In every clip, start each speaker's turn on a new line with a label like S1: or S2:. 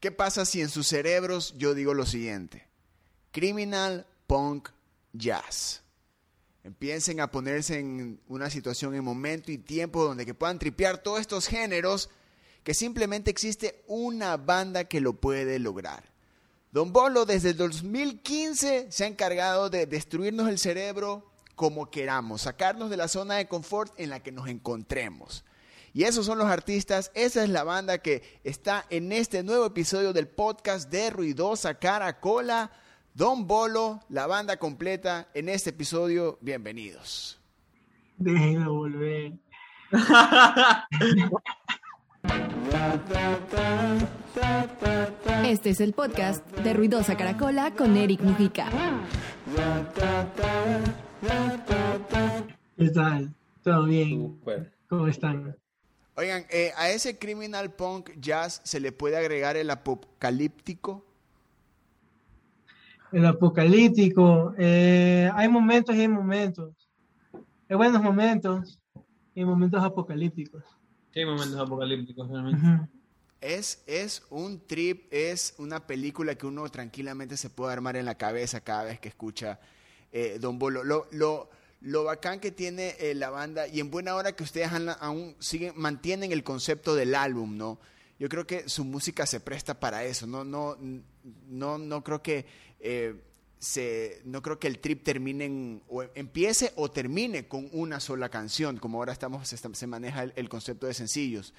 S1: ¿Qué pasa si en sus cerebros yo digo lo siguiente? Criminal Punk Jazz. Empiecen a ponerse en una situación en momento y tiempo donde que puedan tripear todos estos géneros que simplemente existe una banda que lo puede lograr. Don Bolo desde el 2015 se ha encargado de destruirnos el cerebro como queramos, sacarnos de la zona de confort en la que nos encontremos. Y esos son los artistas, esa es la banda que está en este nuevo episodio del podcast de Ruidosa Caracola. Don Bolo, la banda completa en este episodio, bienvenidos.
S2: Déjenlo volver.
S3: Este es el podcast de Ruidosa Caracola con Eric Mujica.
S2: ¿Qué tal? ¿Todo bien? ¿Cómo están?
S1: Oigan, eh, a ese criminal punk jazz se le puede agregar el apocalíptico.
S2: El apocalíptico, eh, hay momentos y hay momentos. Hay buenos momentos y hay momentos apocalípticos.
S4: Sí, hay momentos apocalípticos realmente.
S1: Es, es un trip, es una película que uno tranquilamente se puede armar en la cabeza cada vez que escucha eh, Don Bolo. Lo, lo, lo bacán que tiene eh, la banda y en buena hora que ustedes aún siguen, mantienen el concepto del álbum, ¿no? Yo creo que su música se presta para eso, no, no, no, no creo que eh, se, no creo que el trip termine o empiece o termine con una sola canción, como ahora estamos, se, maneja el, concepto de sencillos.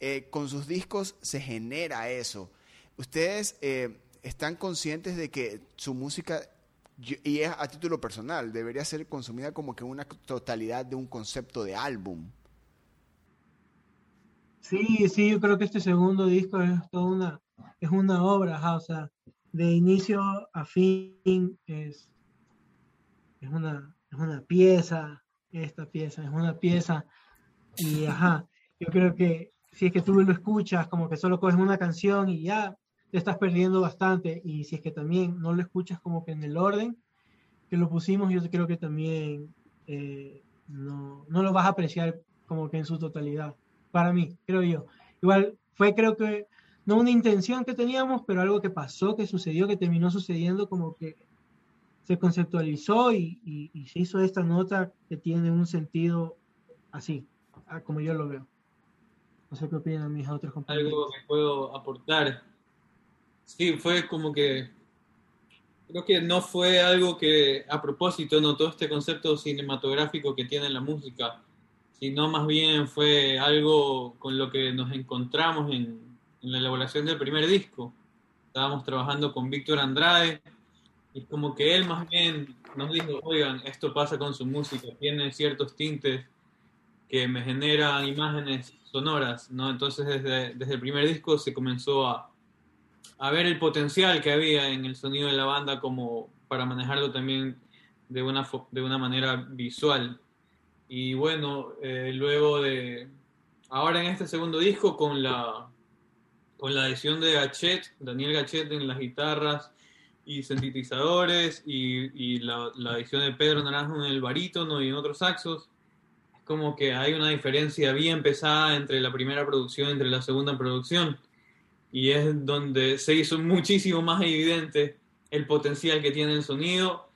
S1: Eh, con sus discos se genera eso. Ustedes están conscientes de que su música y es a título personal, debería ser consumida como que una totalidad de un concepto de álbum.
S2: Sí, sí, yo creo que este segundo disco es toda una, es una obra, o sea, de inicio a fin es, es, una, es una pieza, esta pieza es una pieza, y ajá, yo creo que si es que tú lo escuchas, como que solo coges una canción y ya, te estás perdiendo bastante y si es que también no lo escuchas como que en el orden que lo pusimos, yo creo que también eh, no, no, lo vas a apreciar como que en su totalidad, para mí, creo yo. Igual fue creo que no una intención que teníamos, pero algo que pasó, que sucedió, que terminó sucediendo como que se conceptualizó y, y se hizo esta nota que tiene un sentido así, como yo lo veo. No sé qué opinan mis otros compañeros.
S4: Algo que puedo aportar Sí, fue como que creo que no fue algo que a propósito notó este concepto cinematográfico que tiene la música, sino más bien fue algo con lo que nos encontramos en, en la elaboración del primer disco. Estábamos trabajando con Víctor Andrade y como que él más bien nos dijo, oigan, esto pasa con su música, tiene ciertos tintes que me generan imágenes sonoras, ¿no? Entonces desde, desde el primer disco se comenzó a, a ver el potencial que había en el sonido de la banda como para manejarlo también de una, de una manera visual. Y bueno, eh, luego de, ahora en este segundo disco con la, con la edición de Gachet, Daniel Gachet en las guitarras y sintetizadores y, y la, la, edición de Pedro Naranjo en el barítono y en otros saxos, es como que hay una diferencia bien pesada entre la primera producción y entre la segunda producción y es donde se hizo muchísimo más evidente el potencial que tiene el sonido,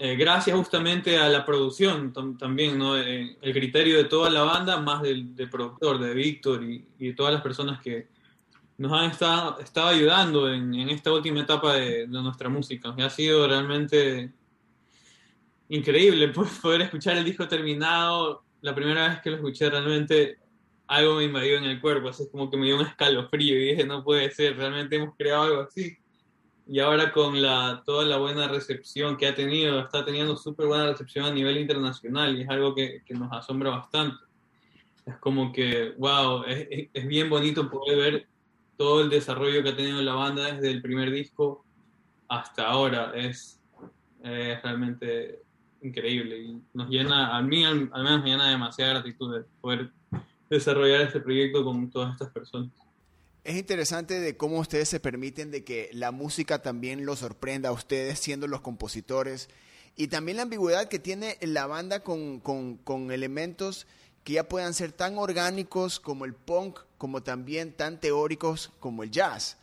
S4: eh, gracias justamente a la producción también, ¿no? Eh, el criterio de toda la banda, más del, productor, de Víctor y, de todas las personas que nos han estado, ayudando en, esta última etapa de, nuestra música. ha sido realmente increíble poder escuchar el disco terminado. La primera vez que lo escuché realmente algo me invadió en el cuerpo, así es como que me dio un escalofrío y dije, no puede ser, realmente hemos creado algo así. Y ahora con la, toda la buena recepción que ha tenido, está teniendo súper buena recepción a nivel internacional y es algo que, que nos asombra bastante. Es como que, wow, es, es, bien bonito poder ver todo el desarrollo que ha tenido la banda desde el primer disco hasta ahora. Es, es realmente increíble y nos llena, a mí al, al menos me llena demasiada gratitud de poder desarrollar este proyecto con todas estas personas.
S1: Es interesante de cómo ustedes se permiten de que la música también los sorprenda a ustedes siendo los compositores y también la ambigüedad que tiene la banda con, con, elementos que ya puedan ser tan orgánicos como el punk, como también tan teóricos como el jazz.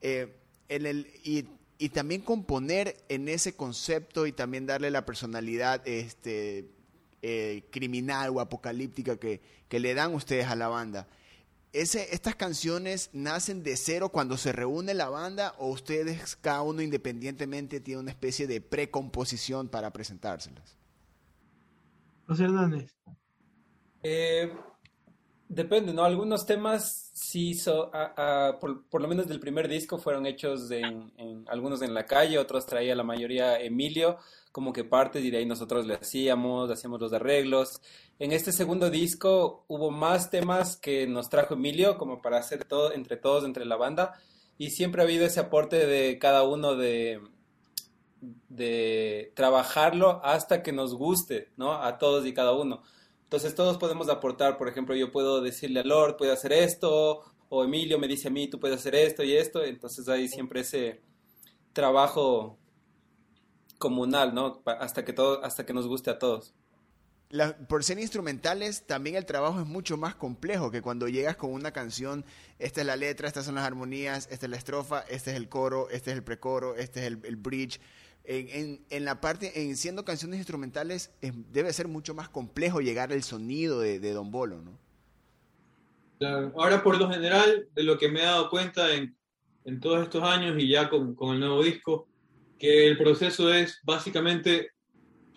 S1: Eh, en el, y, y, también componer en ese concepto y también darle la personalidad este, eh, criminal o apocalíptica que, que, le dan ustedes a la banda. Ese, ¿Estas canciones nacen de cero cuando se reúne la banda o ustedes cada uno independientemente tiene una especie de precomposición para presentárselas?
S2: José Hernández.
S5: Eh, depende, ¿no? Algunos temas sí, so, por, lo menos del primer disco, fueron hechos en, algunos en la calle, otros traía la mayoría Emilio, como que partes y de ahí nosotros le hacíamos, hacíamos los arreglos. En este segundo disco hubo más temas que nos trajo Emilio, como para hacer todo entre todos, entre la banda, y siempre ha habido ese aporte de cada uno de, de trabajarlo hasta que nos guste, ¿no? A todos y cada uno. Entonces todos podemos aportar, por ejemplo, yo puedo decirle a Lord, puede hacer esto, o Emilio me dice a mí, tú puedes hacer esto y esto, entonces hay siempre ese trabajo comunal, ¿no? Hasta que, todo, hasta que nos guste a todos.
S1: por ser instrumentales, también el trabajo es mucho más complejo que cuando llegas con una canción, esta es la letra, estas son las armonías, esta es la estrofa, este es el coro, este es el precoro, este es el bridge en, en, la parte, en siendo canciones instrumentales, debe ser mucho más complejo llegar al sonido de, Don Bolo, ¿no?
S4: Ahora, por lo general, de lo que me he dado cuenta en, en todos estos años y ya con, con, el nuevo disco, que el proceso es básicamente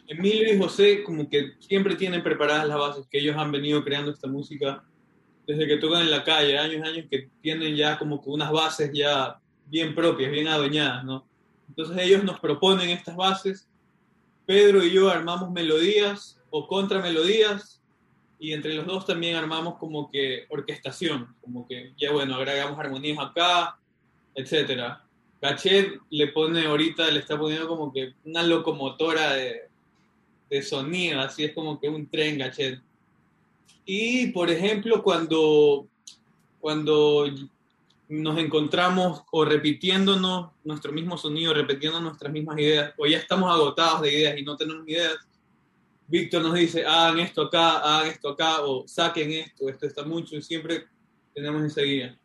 S4: Emilio y José como que siempre tienen preparadas las bases, que ellos han venido creando esta música desde que tocan en la calle, años y años que tienen ya como que unas bases ya bien propias, bien adueñadas, ¿no? Entonces ellos nos proponen estas bases, Pedro y yo armamos melodías o contramelodías y entre los dos también armamos como que orquestación, como que ya bueno, agregamos armonías acá, etcétera. Gachet le pone ahorita, le está poniendo como que una locomotora de, de sonido, así es como que un tren Gachet. Y por ejemplo, cuando, cuando nos encontramos o repitiéndonos nuestro mismo sonido, repitiendo nuestras mismas ideas, o ya estamos agotados de ideas y no tenemos ideas, Víctor nos dice, hagan esto acá, hagan esto acá, o saquen esto, esto está mucho, y siempre tenemos esa guía.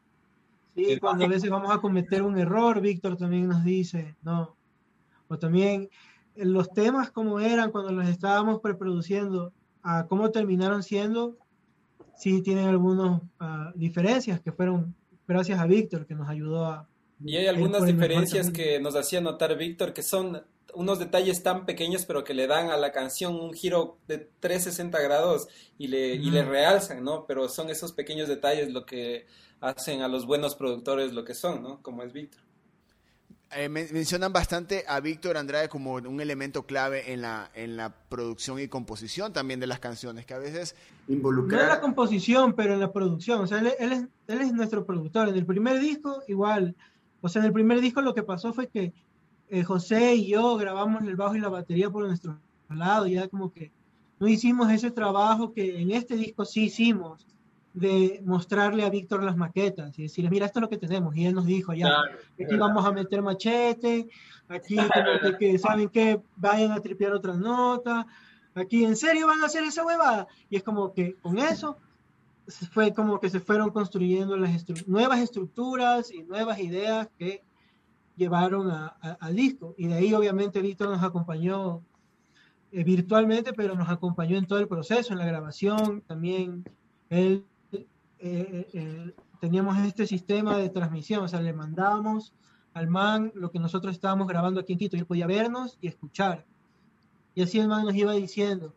S2: Sí, cuando a veces vamos a cometer un error, Víctor también nos dice, no. O también eh, los temas como eran cuando los estábamos preproduciendo, a cómo terminaron siendo, sí tienen algunas uh, diferencias que fueron gracias a Víctor que nos ayudó a...
S5: Y hay algunas diferencias que nos hacía notar Víctor, que son unos detalles tan pequeños, pero que le dan a la canción un giro de 360 grados y le, y le realzan, ¿no? Pero son esos pequeños detalles lo que hacen a los buenos productores lo que son, ¿no? Como es Víctor.
S1: Eh, mencionan bastante a Víctor Andrade como un elemento clave en la, en la producción y composición también de las canciones, que a veces
S2: involucra... No en la composición, pero en la producción. O sea, él, es, él es nuestro productor. En el primer disco, igual. O sea, en el primer disco lo que pasó fue que eh, José y yo grabamos el bajo y la batería por nuestro lado. Ya como que no hicimos ese trabajo que en este disco sí hicimos de mostrarle a Víctor las maquetas y decirle, mira, esto es lo que tenemos. Y él nos dijo, ya, aquí vamos a meter machete, aquí como que, ¿saben que Vayan a tripear otras notas, aquí en serio van a hacer esa huevada. Y es como que con eso fue como que se fueron construyendo las nuevas estructuras y nuevas ideas que llevaron al disco. Y de ahí obviamente Víctor nos acompañó eh, virtualmente, pero nos acompañó en todo el proceso, en la grabación, también él eh, eh, teníamos este sistema de transmisión, o sea, le mandábamos al man lo que nosotros estábamos grabando aquí en Quito, y él podía vernos y escuchar. Y así el man nos iba diciendo,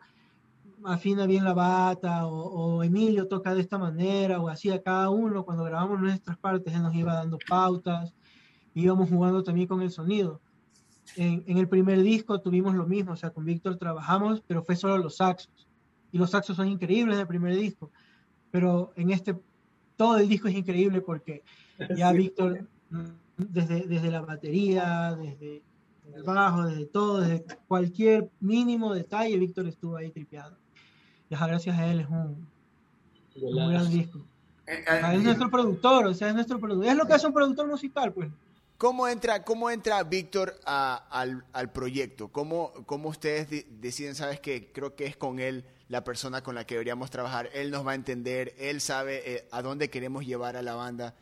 S2: afina bien la bata, o, Emilio toca de esta manera, o así a cada uno, cuando grabamos nuestras partes, él nos iba dando pautas, íbamos jugando también con el sonido. En, en, el primer disco tuvimos lo mismo, o sea, con Víctor trabajamos, pero fue solo los saxos. Y los saxos son increíbles del primer disco pero en este, todo el disco es increíble porque ya Víctor, desde, desde la batería, desde el bajo, desde todo, desde cualquier mínimo detalle, Víctor estuvo ahí tripeado. Y gracias a él es un, un gran disco. Eh, eh, es nuestro productor, o sea, es nuestro productor. Es lo que hace un productor musical, pues.
S1: ¿Cómo entra, cómo entra Víctor al, al, proyecto? ¿Cómo, ¿Cómo ustedes deciden, sabes que creo que es con él la persona con la que deberíamos trabajar. Él nos va a entender, él sabe eh, a dónde queremos llevar a la banda.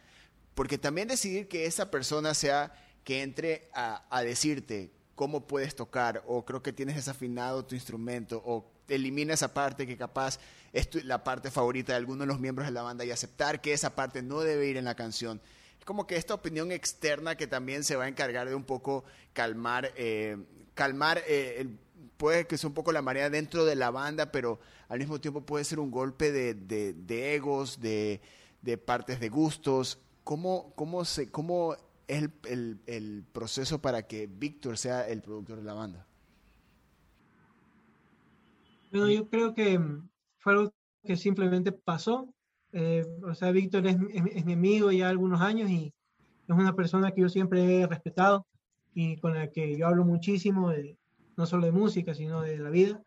S1: Porque también decidir que esa persona sea que entre a, decirte cómo puedes tocar, o creo que tienes desafinado tu instrumento, o elimina esa parte que capaz es la parte favorita de alguno de los miembros de la banda y aceptar que esa parte no debe ir en la canción. Es como que esta opinión externa que también se va a encargar de un poco calmar, eh, calmar, eh, el- puede que sea un poco la marea dentro de la banda, pero al mismo tiempo puede ser un golpe de, de- egos, de, de partes de gustos. ¿Cómo, cómo, se, cómo es el, el- proceso para que Víctor sea el productor de la banda?
S2: Bueno, yo creo que mm, fue algo que simplemente pasó. Eh, o sea, Víctor es, es mi- amigo ya algunos años y es una persona que yo siempre he respetado y con la que yo hablo muchísimo, no solo de música, sino de la vida.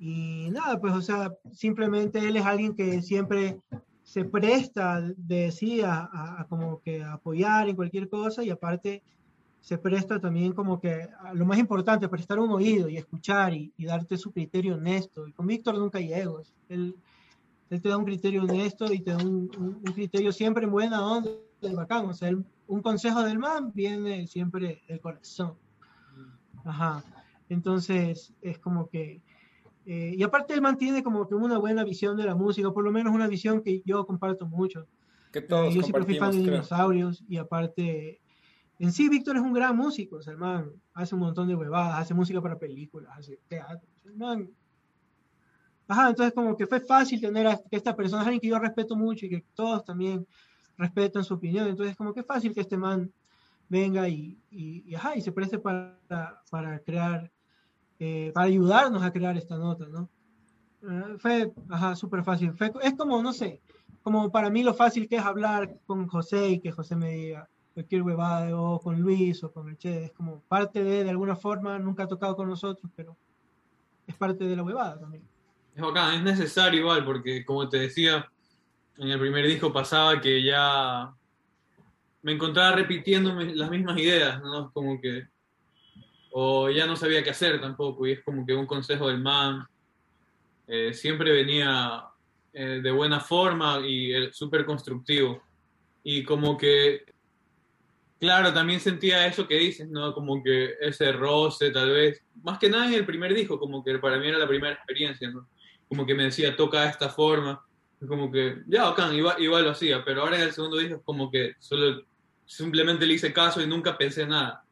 S2: Y nada, pues, o sea, simplemente él es alguien que siempre se presta de sí a, a- a como que apoyar en cualquier cosa y aparte se presta también como que a lo más importante, prestar un oído y escuchar y, y darte su criterio honesto. Y con Víctor nunca hay egos. Él, él te da un criterio honesto y te da un, un- un criterio siempre en buena onda y bacán. O sea, él- un consejo del man viene siempre del corazón. Ajá. Entonces, es como que... eh, y aparte él mantiene como que una buena visión de la música, por lo menos una visión que yo comparto mucho.
S5: Que
S2: Eh,
S5: todos
S2: yo siempre fui fan de dinosaurios y aparte, en sí, Víctor es un gran músico, o sea, el man hace un montón de huevadas, hace música para películas, hace teatro, o sea, el man... Ajá, entonces como que fue fácil tener a esta persona, alguien que yo respeto mucho y que todos también respetan su opinión, entonces como que fácil que este man venga y, y, y, ajá, y se preste para, para crear, eh, para ayudarnos a crear esta nota, ¿no? Eh, fue, ajá, súper fácil, fue, es como, no sé, como para mí lo fácil que es hablar con José y que José me diga cualquier huevada, o con Luis o con el Che, es como parte de, de alguna forma, nunca ha tocado con nosotros, pero es parte de la huevada también.
S4: Es bacán, es necesario igual, porque como te decía, en el primer disco pasaba que ya me encontraba repitiendo las mismas ideas, ¿no? Como que, o ya no sabía qué hacer tampoco, y es como que un consejo del man eh, siempre venía eh, de buena forma y eh, súper constructivo. Y como que, claro, también sentía eso que dices, ¿no? Como que ese roce, tal vez, más que nada en el primer disco, como que para mí era la primera experiencia, ¿no? Como que me decía, toca de esta forma, como que, ya, bacán, igual, igual lo hacía, pero ahora en el segundo disco es como que solo, simplemente le hice caso y nunca pensé nada.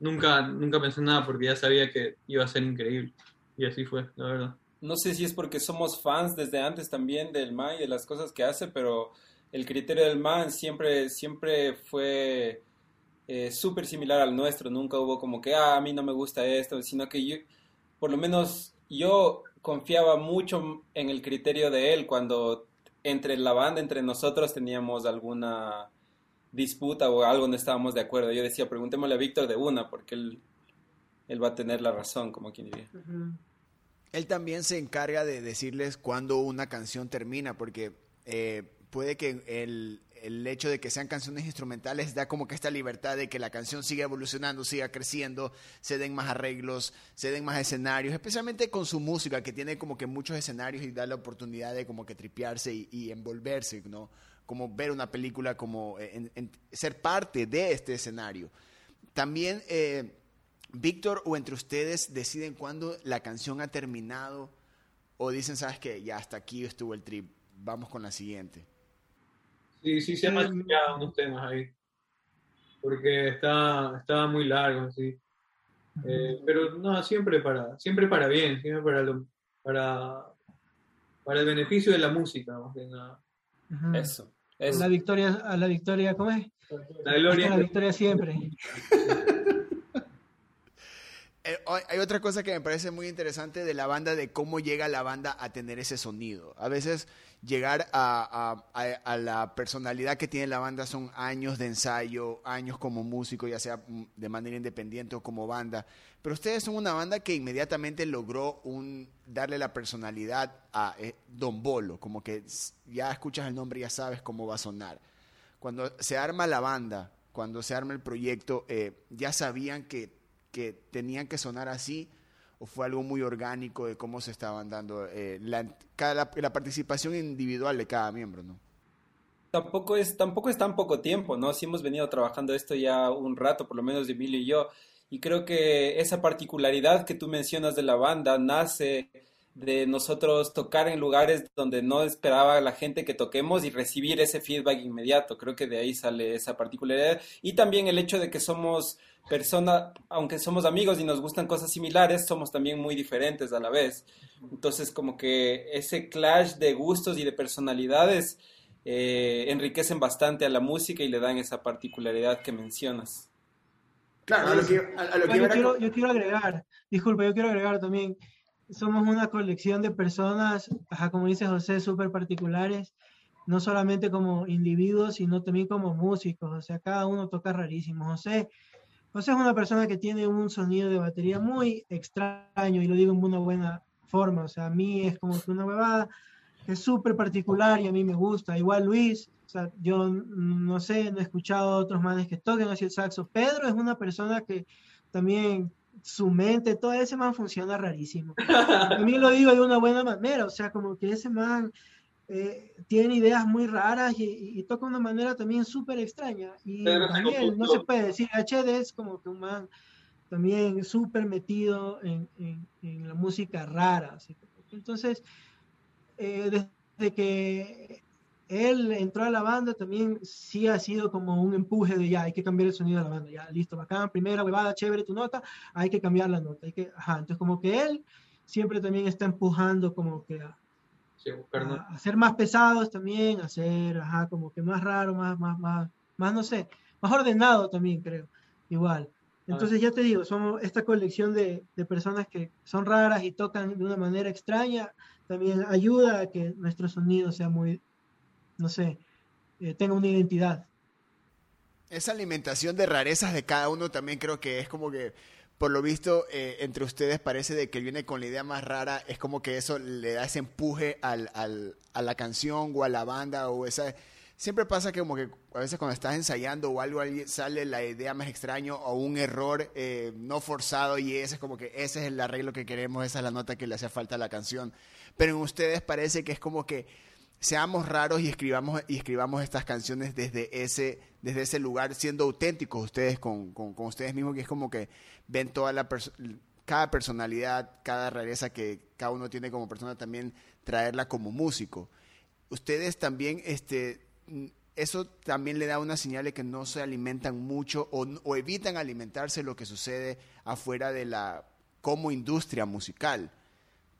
S4: Nunca, nunca pensé nada porque ya sabía que iba a ser increíble. Y así fue, la verdad.
S5: No sé si es porque somos fans desde antes también del man y de las cosas que hace, pero el criterio del man siempre, siempre fue eh, súper similar al nuestro. Nunca hubo como que, ah, a mí no me gusta esto, sino que yo, por lo menos yo confiaba mucho en el criterio de él cuando entre la banda, entre nosotros teníamos alguna disputa o algo no estábamos de acuerdo. Yo decía, preguntémosle a Víctor de una, porque él, él va a tener la razón, como quien diría.
S1: Él también se encarga de decirles cuándo una canción termina, porque eh, puede que el, el hecho de que sean canciones instrumentales da como que esta libertad de que la canción siga evolucionando, siga creciendo, se den más arreglos, se den más escenarios, especialmente con su música, que tiene como que muchos escenarios y da la oportunidad de como que tripearse y envolverse, ¿no? Como ver una película, como eh, en- en- ser parte de este escenario. También... eh, Víctor o entre ustedes deciden cuándo la canción ha terminado o dicen, sabes qué, ya hasta aquí estuvo el trip, vamos con la siguiente.
S4: Sí, sí, se han machucado unos temas ahí. Porque está, estaba muy largo, sí. Eh, pero no, siempre para, siempre para bien, siempre para, lo- para, para el beneficio de la música, más que nada.
S5: Eso, eso.
S2: La victoria, a la victoria, ¿cómo es?
S4: La
S2: Hasta
S4: gloria
S2: la victoria siempre.
S1: Eh, hay- otra cosa que me parece muy interesante de la banda, de cómo llega la banda a tener ese sonido. A veces llegar a, la personalidad que tiene la banda son años de ensayo, años como músico, ya sea de manera independiente o como banda. Pero ustedes son una banda que inmediatamente logró darle la personalidad a eh, Don Bolo, como que ya escuchas el nombre y ya sabes cómo va a sonar. Cuando se arma la banda, cuando se arma el proyecto, eh, ¿ya sabían que, que tenían que sonar así? ¿O fue algo muy orgánico de cómo se estaban dando eh, la, cada- la, participación individual de cada miembro? ¿no?
S5: tampoco es, tampoco es tan poco tiempo, ¿no? Sí hemos venido trabajando esto ya un rato, por lo menos Emilio y yo, y creo que esa particularidad que tú mencionas de la banda nace de nosotros tocar en lugares donde no esperaba la gente que toquemos y recibir ese feedback inmediato. Creo que de ahí sale esa particularidad. Y también el hecho de que somos personas, aunque somos amigos y nos gustan cosas similares, somos también muy diferentes a la vez. Entonces, como que ese clash de gustos y de personalidades eh, enriquecen bastante a la música y le dan esa particularidad que mencionas.
S1: Claro, a lo que, a, lo que
S2: Bueno, yo, quiero, yo quiero agregar, disculpa, yo quiero agregar también, somos una colección de personas, ajá, como dice José, súper particulares, no solamente como individuos, sino también como músicos, o sea, cada uno toca rarísimo. José, José es una persona que tiene un sonido de batería muy extraño, y lo digo en una buena forma, o sea, a mí es como que una huevada, es súper particular y a mí me gusta. Igual Luis, o sea, yo no sé, no he escuchado a otros manes que toquen así el saxo. Pedro es una persona que también su mente, todo ese man funciona rarísimo. A mí lo digo de una buena manera, o sea, como que ese man eh, tiene ideas muy raras y, y, toca de una manera también súper extraña. Y
S4: es
S2: Daniel, no se puede decir, HD es como que un man también súper metido en, en- en la música rara. así como que- Entonces, eh, desde que él entró a la banda también sí ha sido como un empuje de ya, hay que cambiar el sonido de la banda, ya, listo, bacán, primera huevada, chévere tu nota, hay que cambiar la nota, hay que, ajá, entonces como que él siempre también está empujando como que a,
S4: Sí,
S2: a, a ser más pesados también, a ser, ajá, como que más raro, más, más, más, más, no sé, más ordenado también creo, igual. Entonces ya te digo, somos esta colección de, de personas que son raras y tocan de una manera extraña, también ayuda a que nuestro sonido sea muy, no sé, eh, tenga una identidad.
S1: Esa alimentación de rarezas de cada uno también creo que es como que, por lo visto, eh, entre ustedes parece de que viene con la idea más rara, es como que eso le da ese empuje al, al- a la canción o a la banda o esa... Siempre pasa que como que a veces cuando estás ensayando o algo sale la idea más extraño o un error eh, no forzado y ese es como que ese es el arreglo que queremos, esa es la nota que le hace falta a la canción. Pero en ustedes parece que es como que seamos raros y escribamos y escribamos estas canciones desde ese desde ese lugar siendo auténticos ustedes con, con- ustedes mismos que es como que ven toda la cada personalidad cada rareza que cada uno tiene como persona también traerla como músico. Ustedes también este eso también le da una señal de que no se alimentan mucho o, o evitan alimentarse lo que sucede afuera de la como industria musical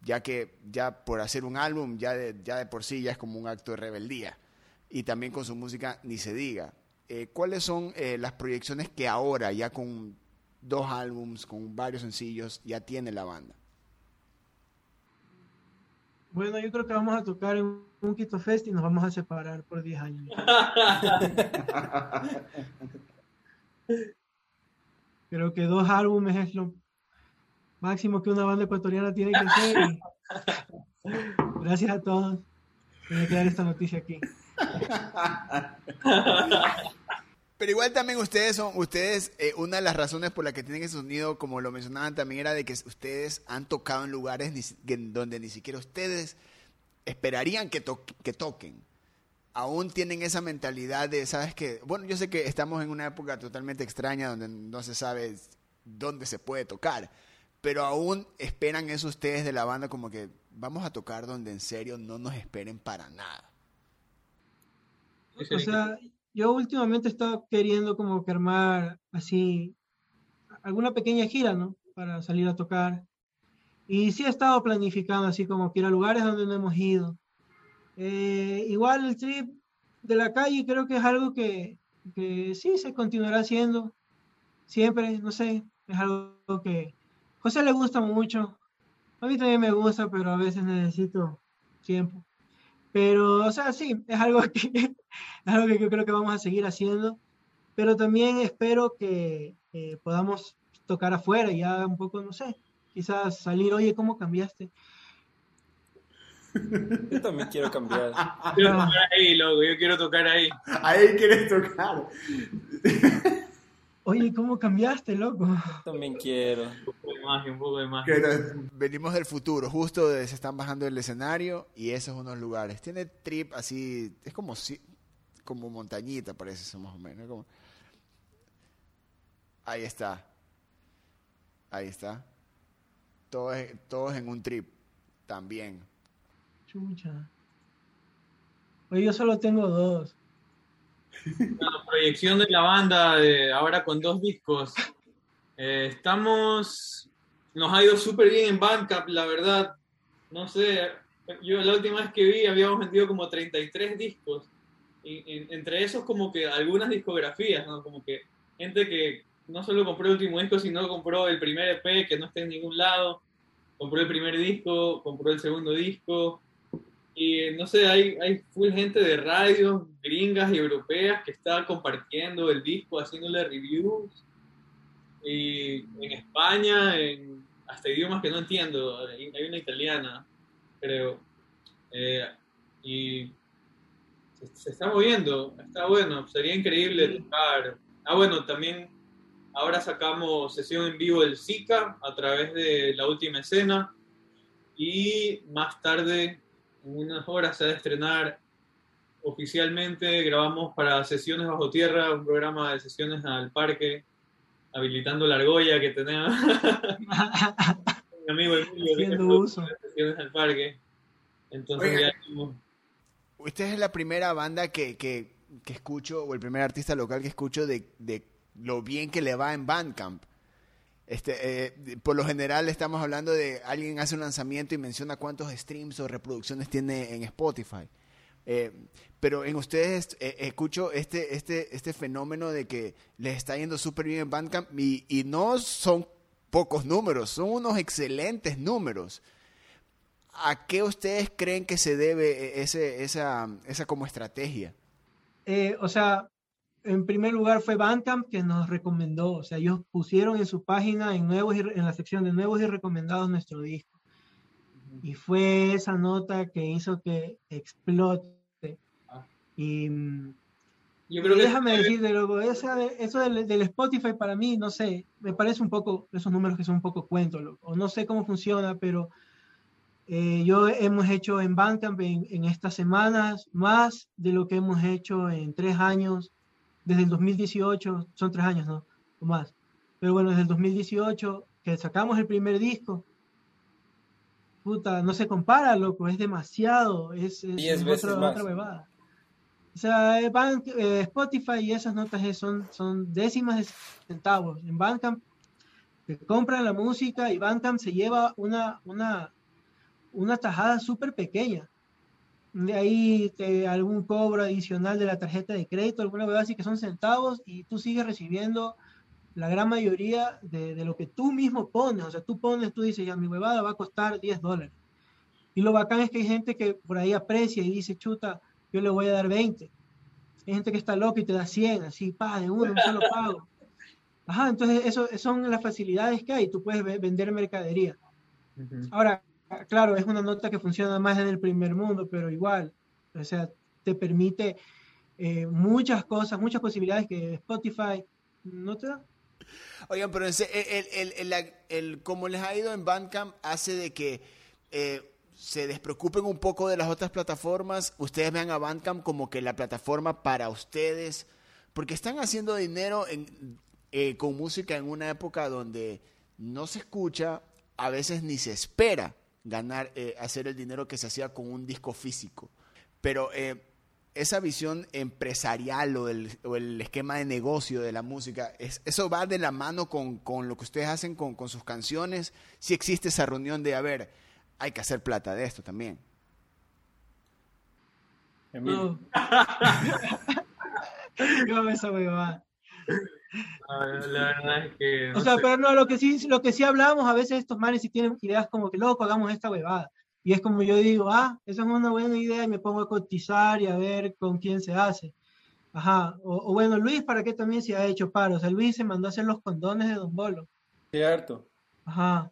S1: ya que ya por hacer un álbum ya de, ya de por sí ya es como un acto de rebeldía y también con su música ni se diga. Eh, ¿Cuáles son eh, las proyecciones que ahora ya con dos álbums, con varios sencillos, ya tiene la banda?
S2: Bueno, yo creo que vamos a tocar en un Quito Fest y nos vamos a separar por 10 años. Creo que dos álbumes es lo máximo que una banda ecuatoriana tiene que hacer. Gracias a todos. Voy a quedar esta noticia aquí.
S1: Pero igual también ustedes son, ustedes, eh, una de las razones por la que tienen ese sonido, como lo mencionaban también, era de que ustedes han tocado en lugares ni donde ni siquiera ustedes esperarían que, to- que toquen. Aún tienen esa mentalidad de, ¿sabes qué? Bueno, yo sé que estamos en una época totalmente extraña donde no se sabe dónde se puede tocar, pero aún esperan eso ustedes de la banda como que vamos a tocar donde en serio no nos esperen para nada.
S2: O sea, yo últimamente he queriendo como que armar así alguna pequeña gira, ¿no? Para salir a tocar. Y sí he estado planificando así como que ir a lugares donde no hemos ido. Eh, igual el trip de la calle creo que es algo que, que sí se continuará haciendo. Siempre, no sé, es algo que José le gusta mucho. A mí también me gusta, pero a veces necesito tiempo. Pero, o sea, sí, es algo que, es algo que yo creo que vamos a seguir haciendo. Pero también espero que eh, podamos tocar afuera y ya un poco, no sé, quizás salir, oye, ¿cómo cambiaste?
S5: Yo también quiero cambiar.
S4: Quiero tocar ahí, loco, yo quiero tocar ahí.
S1: Ahí quieres tocar.
S2: Oye, ¿cómo cambiaste, loco?
S5: También quiero.
S4: Un poco de magia, un poco de magia.
S1: Venimos del futuro, justo de- se están bajando del escenario y esos son unos lugares. Tiene trip así, es como si, como montañita, parece eso más o menos. como- Ahí está. Ahí está. Todos, todos en un trip también.
S2: Chucha. Oye, yo solo tengo dos.
S4: La proyección de la banda ahora con dos discos. Eh, estamos. Nos ha ido súper bien en Bandcamp, la verdad. No sé, yo la última vez que vi habíamos vendido como 33 discos. Y entre esos, como que algunas discografías, ¿no? Como que gente que no solo compró el último disco, sino compró el primer EP que no está en ningún lado. Compró el primer disco, compró el segundo disco. Y no sé, hay, hay full gente de radios gringas y europeas que está compartiendo el disco, haciéndole reviews. Y en España, en hasta idiomas que no entiendo, hay, hay una italiana, creo. Eh, y se, se está moviendo, está bueno, sería increíble tocar. Ah, bueno, también ahora sacamos sesión en vivo del Zika a través de la última escena. Y más tarde en unas horas se va a estrenar oficialmente. Grabamos para Sesiones Bajo Tierra, un programa de sesiones al parque, habilitando la argolla que tenía mi amigo Emilio, que
S2: uso.
S4: de Sesiones al parque. Entonces
S1: Oiga.
S4: ya hicimos-
S1: Esta es la primera banda que, que, que escucho, o el primer artista local que escucho de, de lo bien que le va en Bandcamp. Este, eh, por lo general estamos hablando de alguien hace un lanzamiento y menciona cuántos streams o reproducciones tiene en Spotify. Eh, pero en ustedes eh, escucho este, este, este fenómeno de que les está yendo súper bien en Bandcamp y, no son pocos números, son unos excelentes números. ¿A qué ustedes creen que se debe esa, esa como estrategia?
S2: O sea, en primer lugar fue Bandcamp que nos recomendó, o sea, ellos pusieron en su página, en, nuevos y en la sección de nuevos y recomendados nuestro disco. Y fue esa nota que hizo que explote. Y,
S4: Yo creo que
S2: déjame decirte, luego, esa eso del, del Spotify para mí, no sé, me parece un poco, esos números que son un poco cuentos, o no sé cómo funciona, pero eh, yo hemos hecho en Bandcamp en, en estas semanas más de lo que hemos hecho en tres años, desde el 2018, son tres años, ¿no? O más. Pero bueno, desde el 2018, que sacamos el primer disco, puta, no se compara, loco, es demasiado, es, es, es
S5: veces
S2: otra,
S5: más.
S2: otra huevada. O sea, Bank- eh, Spotify y esas notas son, son décimas de centavos. En Bandcamp te compran la música y Bandcamp se lleva una, una, una tajada súper pequeña. De ahí te, algún cobro adicional de la tarjeta de crédito, alguna verdad así que son centavos y tú sigues recibiendo la gran mayoría de, de lo que tú mismo pones. O sea, tú pones, tú dices, ya mi huevada va a costar 10 dólares. Y lo bacán es que hay gente que por ahí aprecia y dice, chuta, yo le voy a dar 20. Hay gente que está loca y te da 100, así, pa, de uno, un solo pago. Ajá, entonces eso son las facilidades que hay. Tú puedes ve- vender mercadería. Ahora, claro, es una nota que funciona más en el primer mundo, pero igual, o sea, te permite eh, muchas cosas, muchas posibilidades que Spotify no te da.
S1: Oigan, pero el, el, el- el- como les ha ido en Bandcamp hace de que eh, se despreocupen un poco de las otras plataformas, ustedes vean a Bandcamp como que la plataforma para ustedes, porque están haciendo dinero en, eh, con música en una época donde no se escucha, a veces ni se espera ganar, eh, hacer el dinero que se hacía con un disco físico. Pero eh, esa visión empresarial o el, o el esquema de negocio de la música, es, eso va de la mano con, con lo que ustedes hacen con, con sus canciones. Si existe esa reunión de, a ver, hay que hacer plata de esto también.
S2: No. Esa
S4: La verdad es que.
S2: O
S4: no
S2: sea,
S4: sé.
S2: pero no, lo que sí, lo que sí hablamos, a veces estos manes si tienen ideas como que loco, hagamos esta huevada. Y es como yo digo, ah, esa es una buena idea y me pongo a cotizar y a ver con quién se hace. Ajá. O, o bueno, Luis, ¿para qué también se ha hecho paro? O sea, Luis se mandó a hacer los condones de Don Bolo.
S5: Cierto.
S2: Ajá.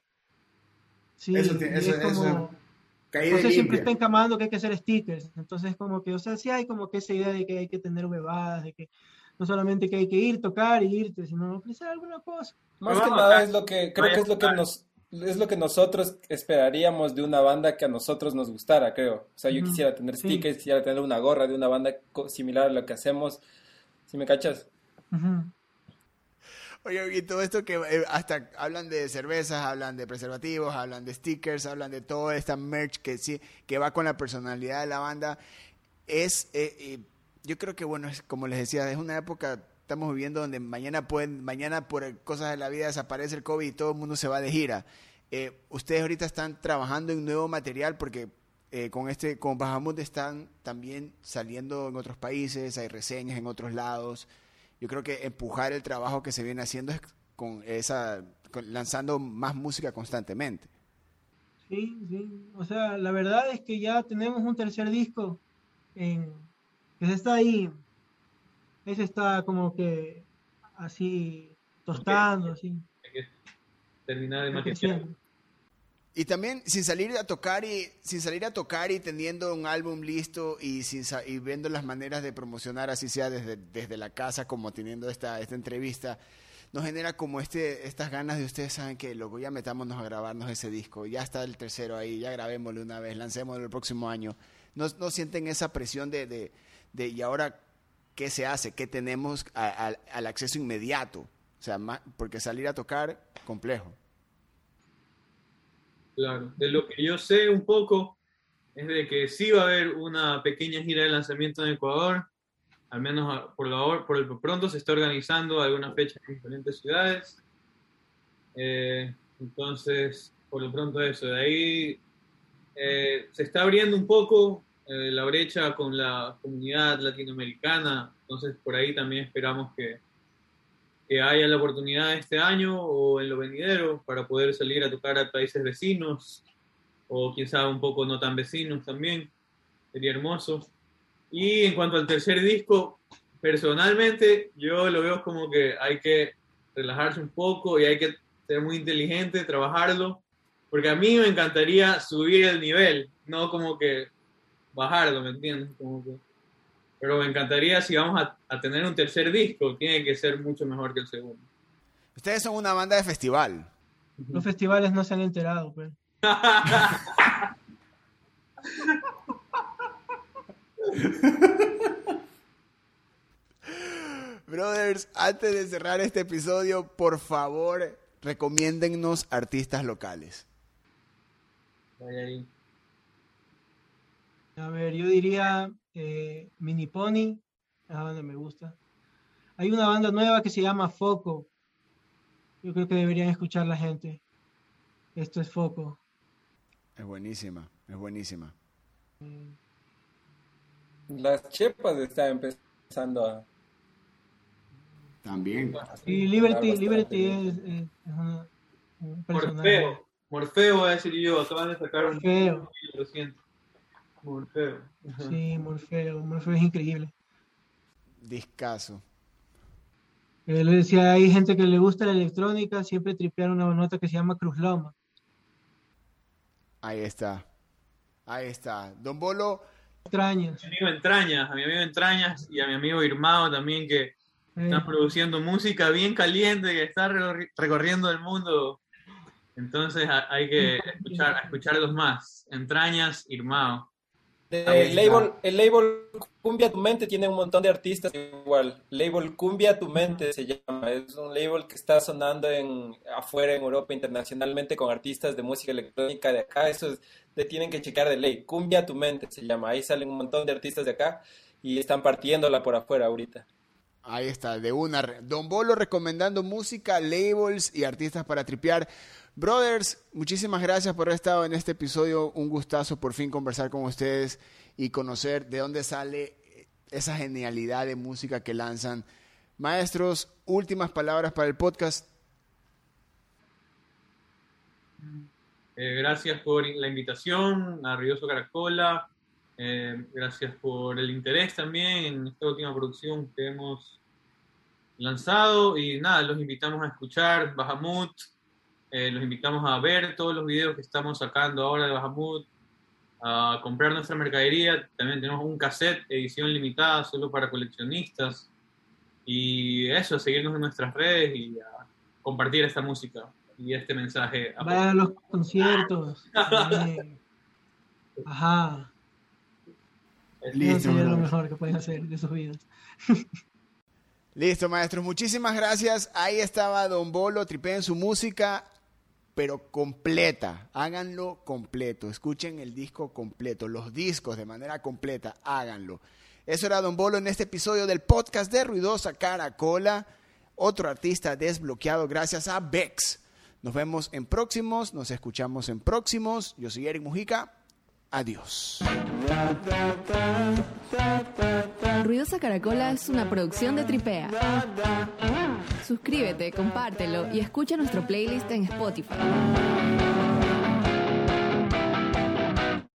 S2: Sí,
S1: Eso tiene- eso-
S2: es como,
S1: eso-
S2: José siempre está encamando que hay que hacer stickers. Entonces, como que, o sea, sí hay como que esa idea de que hay que tener huevadas, de que no solamente que hay que ir, tocar y irte, sino ofrecer alguna cosa.
S5: Más que nada es lo que creo que es lo que nos es lo que nosotros esperaríamos de una banda que a nosotros nos gustara, creo. O sea, yo quisiera tener
S2: sí.
S5: stickers, quisiera tener una gorra de una banda similar a lo que hacemos. ¿Sí me cachas?
S1: Oye, y todo esto que eh, hasta hablan de cervezas, hablan de preservativos, hablan de stickers, hablan de toda esta merch que sí, que va con la personalidad de la banda. Es, eh, eh, yo creo que bueno, es como les decía, es una época, estamos viviendo donde mañana pueden, mañana por cosas de la vida desaparece el COVID y todo el mundo se va de gira. Eh, ustedes ahorita están trabajando en nuevo material porque eh, con este, con Bahamut están también saliendo en otros países, hay reseñas en otros lados yo creo que empujar el trabajo que se viene haciendo es con esa lanzando más música constantemente.
S2: Sí, sí. O sea, la verdad es que ya tenemos un tercer disco en, que se está ahí. Ese está como que así tostando, así.
S4: Hay que terminar de maquetear.
S1: Y también sin salir a tocar y sin salir a tocar y teniendo un álbum listo y sin y viendo las maneras de promocionar así sea desde, desde la casa como teniendo esta esta entrevista nos genera como este estas ganas de ustedes saben que luego ya metámonos a grabarnos ese disco ya está el tercero ahí ya grabémoslo una vez lancémoslo el próximo año no, no sienten esa presión de, de, de, y ahora qué se hace qué tenemos a- al acceso inmediato o sea ma- porque salir a tocar complejo.
S4: Claro, de lo que yo sé un poco es de que sí va a haber una pequeña gira de lanzamiento en Ecuador, al menos a- por, hor- por el pronto se está organizando alguna fecha en diferentes ciudades. Eh, entonces, por lo pronto eso, de ahí eh, se está abriendo un poco eh, la brecha con la comunidad latinoamericana, entonces por ahí también esperamos que, que haya la oportunidad este año o en lo venidero para poder salir a tocar a países vecinos o quién sabe un poco no tan vecinos también. Sería hermoso. Y en cuanto al tercer disco, personalmente yo lo veo como que hay que relajarse un poco y hay que ser muy inteligente, trabajarlo, porque a mí me encantaría subir el nivel, no como que bajarlo, ¿me entiendes? Como que- pero me encantaría si vamos a, a tener un tercer disco, tiene que ser mucho mejor que el segundo.
S1: ustedes son una banda de festival
S2: Los festivales no se han enterado, pues.
S1: Brothers, antes de cerrar este episodio, por favor, recomiéndennos artistas locales.
S4: Ahí.
S2: A ver, yo diría eh, Mini Pony, esa banda me gusta. Hay una banda nueva que se llama Foco. Yo creo que deberían escuchar la gente. Esto es Foco.
S1: Es buenísima, es buenísima.
S5: Las chepas están empezando a...
S1: También.
S2: Y Liberty, Liberty es, es- es una- un personaje
S4: Morfeo, Morfeo voy a decir yo, acaban de sacar un
S2: feo.
S4: lo siento. Morfeo. Ajá.
S2: Sí, Morfeo. Morfeo es increíble.
S1: Discaso.
S2: Le decía, hay gente que le gusta la electrónica, siempre tripear una nota que se llama Cruz Loma.
S1: Ahí está. Ahí está. Don Bolo,
S2: Extrañas.
S4: A mi amigo Entrañas, a mi amigo Entrañas y a mi amigo Irmao también que
S2: Eh,
S4: están produciendo música bien caliente que está recorri- recorriendo el mundo. Entonces hay que escuchar, escucharlos más. Entrañas, Irmao. Ahí
S5: El label, el label Cumbia Tu Mente tiene un montón de artistas igual. Label Cumbia Tu Mente se llama. Es un label que está sonando en afuera, en Europa, internacionalmente, con artistas de música electrónica de acá. Eso es- le tienen que checar de ley. Cumbia Tu Mente se llama. Ahí salen un montón de artistas de acá y están partiéndola por afuera ahorita.
S1: ahí está, de una. Don Bolo recomendando música, labels y artistas para tripear. Brothers, muchísimas gracias por haber estado en este episodio. Un gustazo por fin conversar con ustedes y conocer de dónde sale esa genialidad de música que lanzan. Maestros, últimas palabras para el podcast.
S4: Eh, gracias por la invitación a Rioso Caracola. Eh, gracias por el interés también en esta última producción que hemos lanzado. Y nada, los invitamos a escuchar Bahamut. Eh, los invitamos a ver todos los videos que estamos sacando ahora de Bahamut. A comprar nuestra mercadería. También tenemos un cassette, edición limitada, solo para coleccionistas. Y eso, a seguirnos en nuestras redes y a compartir esta música. y este mensaje. a
S2: Vaya a los conciertos. también. Ajá. Eso
S1: Listo,
S2: sería lo mejor que pueden hacer de sus vidas.
S1: Listo, maestros. Muchísimas gracias. Ahí estaba Don Bolo. Tripeen su música, pero completa. Háganlo completo. Escuchen el disco completo. Los discos de manera completa. Háganlo. Eso era Don Bolo en este episodio del podcast de Ruidosa Caracola. Otro artista desbloqueado gracias a Bex. Nos vemos en próximos. Nos escuchamos en próximos. Yo soy Eric Mujica. Adiós.
S3: Ruidosa Caracola es una producción de Tripea. Suscríbete, compártelo y escucha nuestro playlist en Spotify.